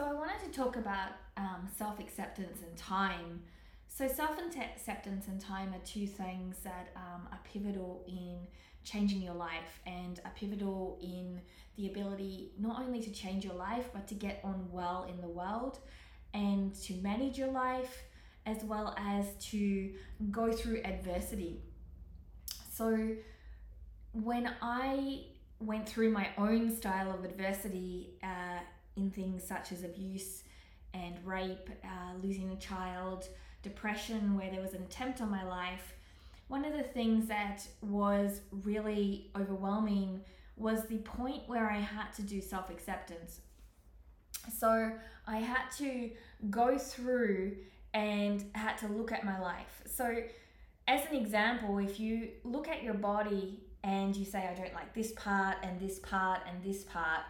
So, I wanted to talk about um, self acceptance and time. So, self acceptance and time are two things that um, are pivotal in changing your life and are pivotal in the ability not only to change your life but to get on well in the world and to manage your life as well as to go through adversity. So, when I went through my own style of adversity uh, in things such as abuse and rape, uh, losing a child, depression, where there was an attempt on my life, one of the things that was really overwhelming was the point where I had to do self acceptance. So I had to go through and had to look at my life. So, as an example, if you look at your body and you say, I don't like this part and this part and this part,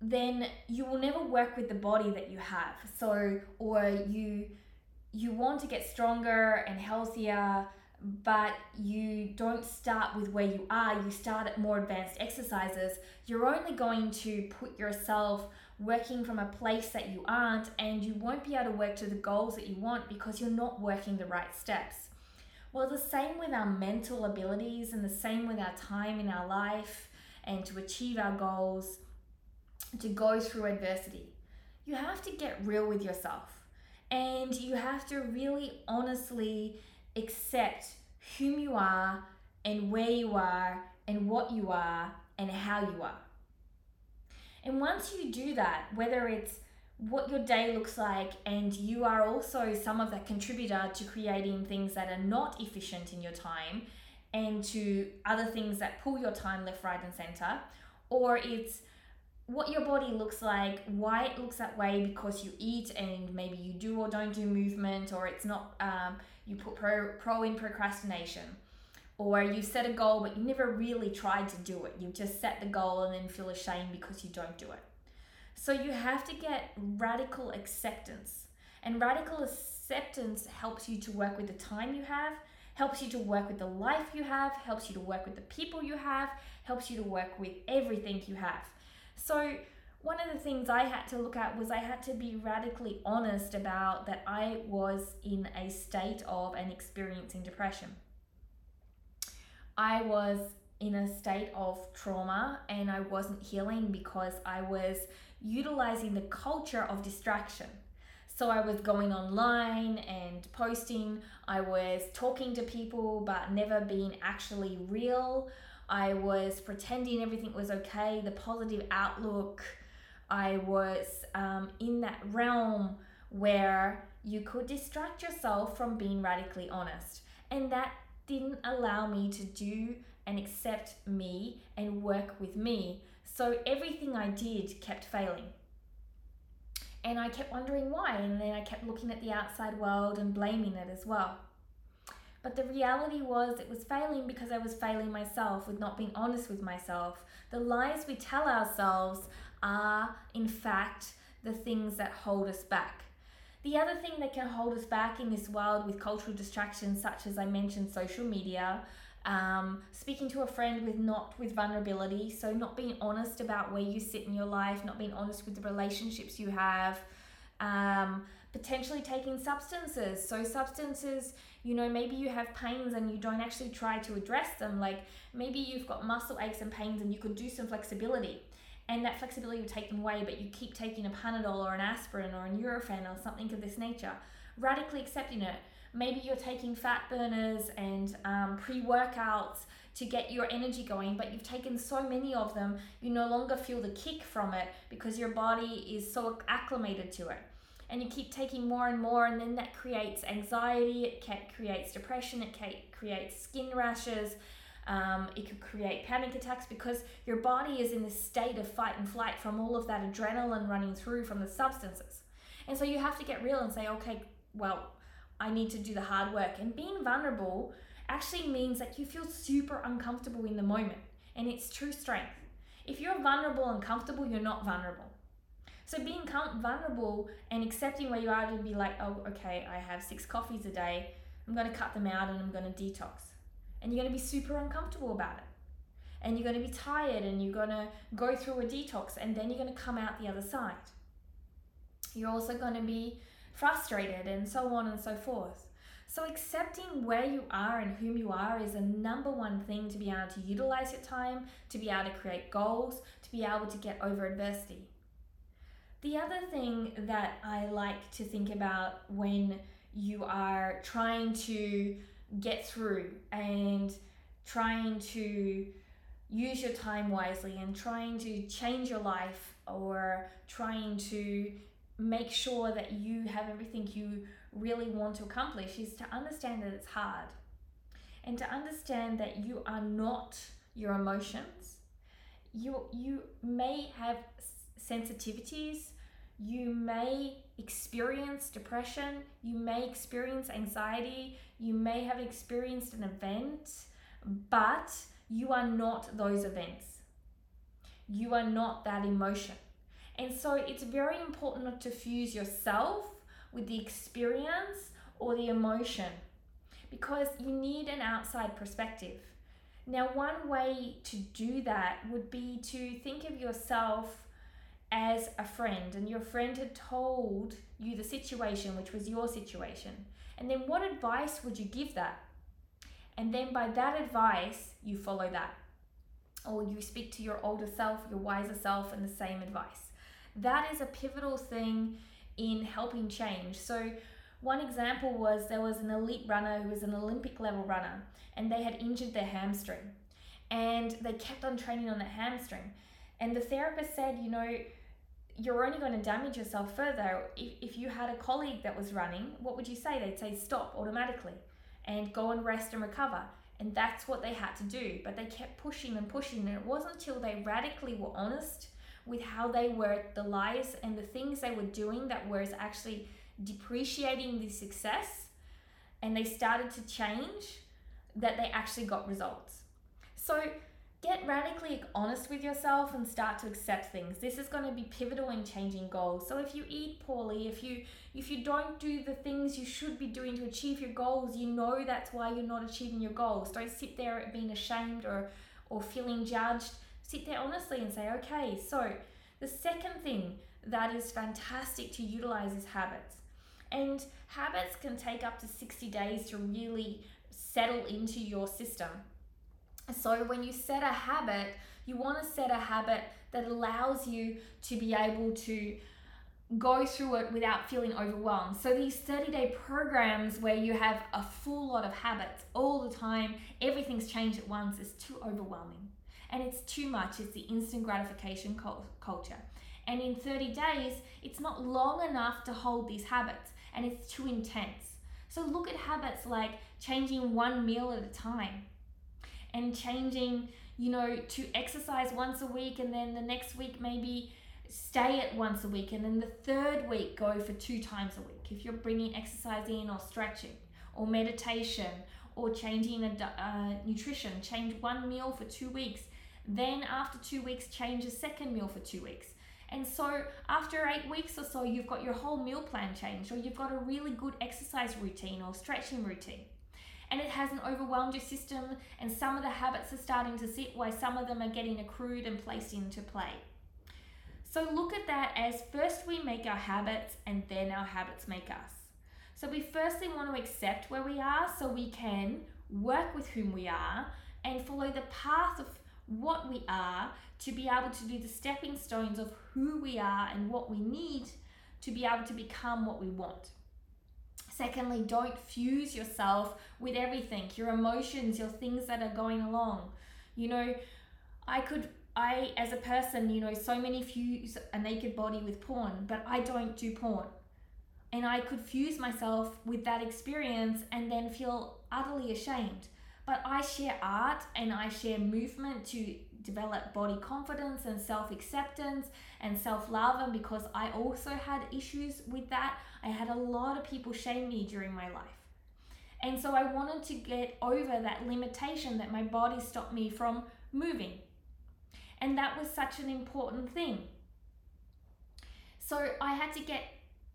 then you will never work with the body that you have. So, or you you want to get stronger and healthier but you don't start with where you are, you start at more advanced exercises, you're only going to put yourself working from a place that you aren't, and you won't be able to work to the goals that you want because you're not working the right steps. Well, the same with our mental abilities, and the same with our time in our life, and to achieve our goals, to go through adversity. You have to get real with yourself, and you have to really honestly accept whom you are and where you are and what you are and how you are. And once you do that, whether it's what your day looks like, and you are also some of the contributor to creating things that are not efficient in your time and to other things that pull your time left, right, and center, or it's what your body looks like, why it looks that way because you eat and maybe you do or don't do movement, or it's not, um, you put pro, pro in procrastination, or you set a goal but you never really tried to do it. You just set the goal and then feel ashamed because you don't do it. So you have to get radical acceptance. And radical acceptance helps you to work with the time you have, helps you to work with the life you have, helps you to work with the people you have, helps you to work with everything you have. So, one of the things I had to look at was I had to be radically honest about that I was in a state of and experiencing depression. I was in a state of trauma and I wasn't healing because I was utilizing the culture of distraction. So I was going online and posting, I was talking to people but never being actually real. I was pretending everything was okay, the positive outlook. I was um, in that realm where you could distract yourself from being radically honest. And that didn't allow me to do and accept me and work with me. So everything I did kept failing. And I kept wondering why. And then I kept looking at the outside world and blaming it as well. But the reality was it was failing because I was failing myself with not being honest with myself. The lies we tell ourselves are, in fact, the things that hold us back. The other thing that can hold us back in this world with cultural distractions, such as I mentioned, social media, um, speaking to a friend with not with vulnerability, so not being honest about where you sit in your life, not being honest with the relationships you have, um, potentially taking substances. So, substances, you know, maybe you have pains and you don't actually try to address them. Like maybe you've got muscle aches and pains and you could do some flexibility. And that flexibility would take them away, but you keep taking a Panadol or an aspirin or a Nurofen or something of this nature. Radically accepting it. Maybe you're taking fat burners and um, pre workouts to get your energy going, but you've taken so many of them, you no longer feel the kick from it because your body is so acclimated to it and you keep taking more and more and then that creates anxiety it creates depression it creates skin rashes um, it could create panic attacks because your body is in this state of fight and flight from all of that adrenaline running through from the substances. And so you have to get real and say okay well i need to do the hard work. And being vulnerable actually means that you feel super uncomfortable in the moment and it's true strength. If you're vulnerable and comfortable you're not vulnerable so being vulnerable and accepting where you are to be like, oh, okay, I have six coffees a day. I'm going to cut them out and I'm going to detox. And you're going to be super uncomfortable about it. And you're going to be tired and you're going to go through a detox and then you're going to come out the other side. You're also going to be frustrated and so on and so forth. So, accepting where you are and whom you are is a number one thing to be able to utilize your time, to be able to create goals, to be able to get over adversity. The other thing that I like to think about when you are trying to get through and trying to use your time wisely and trying to change your life or trying to make sure that you have everything you really want to accomplish is to understand that it's hard and to understand that you are not your emotions. You you may have sensitivities you may experience depression you may experience anxiety you may have experienced an event but you are not those events. You are not that emotion. And so it's very important not to fuse yourself with the experience or the emotion because you need an outside perspective. Now, one way to do that would be to think of yourself as a friend, and your friend had told you the situation, which was your situation. And then, what advice would you give that? And then by that advice, you follow that. Or you speak to your older self, your wiser self, and the same advice. That is a pivotal thing in helping change. So, one example was there was an elite runner who was an Olympic level runner, and they had injured their hamstring. And they kept on training on the hamstring. And the therapist said, you know, you're only going to damage yourself further. If, if you had a colleague that was running, what would you say? They'd say stop automatically and go and rest and recover. And that's what they had to do. But they kept pushing and pushing. And it wasn't until they radically were honest with how they were, the lies and the things they were doing that was actually depreciating the success, and they started to change, that they actually got results. So get radically honest with yourself and start to accept things. This is going to be pivotal in changing goals. So if you eat poorly if you if you don't do the things you should be doing to achieve your goals you know that's why you're not achieving your goals. Don't sit there being ashamed or or feeling judged. Sit there honestly and say okay so the second thing that is fantastic to utilize is habits. And habits can take up to 60 days to really settle into your system so when you set a habit, you want to set a habit that allows you to be able to go through it without feeling overwhelmed. So these 30 day programs where you have a full lot of habits all the time, everything's changed at once is too overwhelming. And it's too much. It's the instant gratification culture. And in 30 days, it's not long enough to hold these habits and it's too intense. So look at habits like changing one meal at a time and changing, you know, to exercise once a week and then the next week maybe stay at once a week and then the third week go for two times a week. If you're bringing exercise in or stretching or meditation or changing a uh, nutrition change one meal for two weeks then after two weeks change a second meal for two weeks. And so after eight weeks or so you've got your whole meal plan changed or you've got a really good exercise routine or stretching routine and it hasn't overwhelmed your system, and some of the habits are starting to sit while some of them are getting accrued and placed into play. So look at that as first we make our habits and then our habits make us. So we firstly want to accept where we are so we can work with whom we are and follow the path of what we are to be able to do the stepping stones of who we are and what we need to be able to become what we want. Secondly, don't fuse yourself with everything, your emotions, your things that are going along. You know, I could, I, as a person, you know, so many fuse a naked body with porn, but I don't do porn. And I could fuse myself with that experience and then feel utterly ashamed. But I share art and I share movement to develop body confidence and self acceptance and self love. And because I also had issues with that, I had a lot of people shame me during my life. And so I wanted to get over that limitation that my body stopped me from moving. And that was such an important thing. So I had to get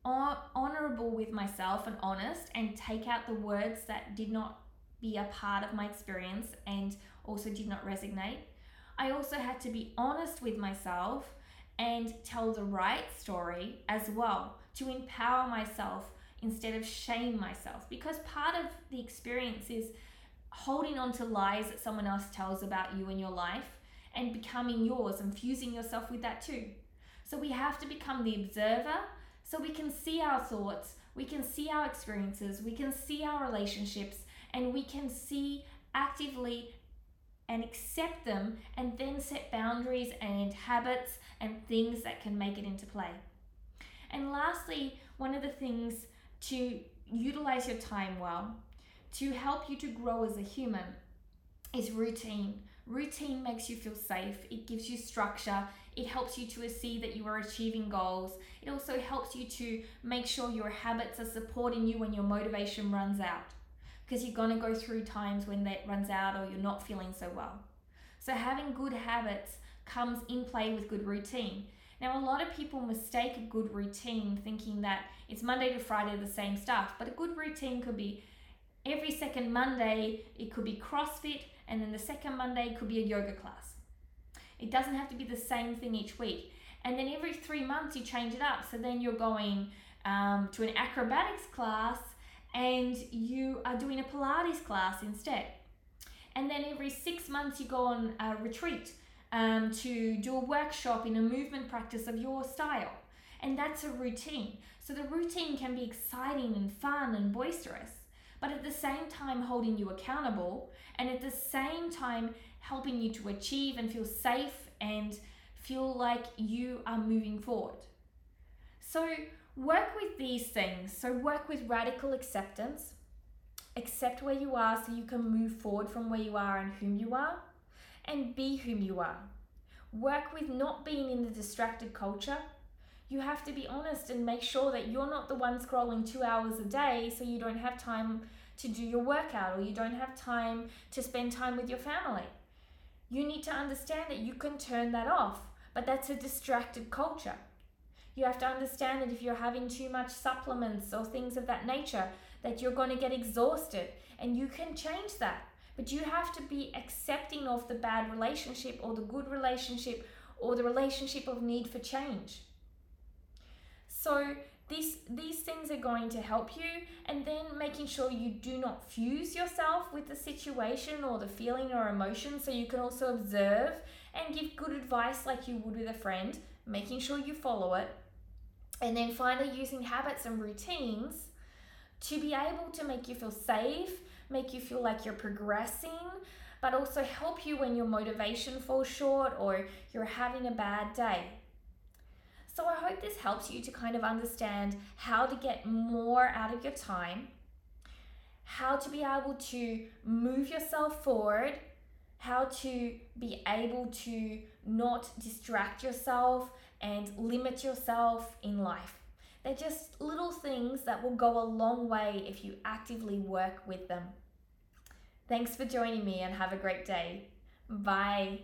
honorable with myself and honest and take out the words that did not be a part of my experience and also did not resonate. I also had to be honest with myself and tell the right story as well to empower myself instead of shame myself because part of the experience is holding on to lies that someone else tells about you in your life and becoming yours and fusing yourself with that too. So we have to become the observer so we can see our thoughts, we can see our experiences, we can see our relationships, and we can see actively and accept them and then set boundaries and habits and things that can make it into play. And lastly, one of the things to utilize your time well, to help you to grow as a human, is routine. Routine makes you feel safe, it gives you structure, it helps you to see that you are achieving goals. It also helps you to make sure your habits are supporting you when your motivation runs out. Because you're going to go through times when that runs out or you're not feeling so well. So, having good habits comes in play with good routine. Now, a lot of people mistake a good routine thinking that it's Monday to Friday the same stuff, but a good routine could be every second Monday, it could be CrossFit, and then the second Monday could be a yoga class. It doesn't have to be the same thing each week. And then every three months, you change it up. So then you're going um, to an acrobatics class and you are doing a Pilates class instead. And then every six months, you go on a retreat um, to do a workshop in a movement practice of your style. And that's a routine. So the routine can be exciting and fun and boisterous, but at the same time, holding you accountable and at the same time, helping you to achieve and feel safe and feel like you are moving forward. So, work with these things. So, work with radical acceptance. Accept where you are so you can move forward from where you are and whom you are and be whom you are. Work with not being in the distracted culture. You have to be honest and make sure that you're not the one scrolling two hours a day so you don't have time to do your workout or you don't have time to spend time with your family. You need to understand that you can turn that off, but that's a distracted culture. You have to understand that if you're having too much supplements or things of that nature, that you're going to get exhausted and you can change that. But you have to be accepting of the bad relationship or the good relationship or the relationship of need for change. So these these things are going to help you and then making sure you do not fuse yourself with the situation or the feeling or emotion so you can also observe and give good advice like you would with a friend, making sure you follow it. And then finally using habits and routines to be able to make you feel safe make you feel like you're progressing, but also help you when your motivation falls short or you're having a bad day. So, I hope this helps you to kind of understand how to get more out of your time, how to be able to move yourself forward, how to be able to not distract yourself and limit yourself in life. They're just little things that will go a long way if you actively work with them. Thanks for joining me and have a great day. Bye.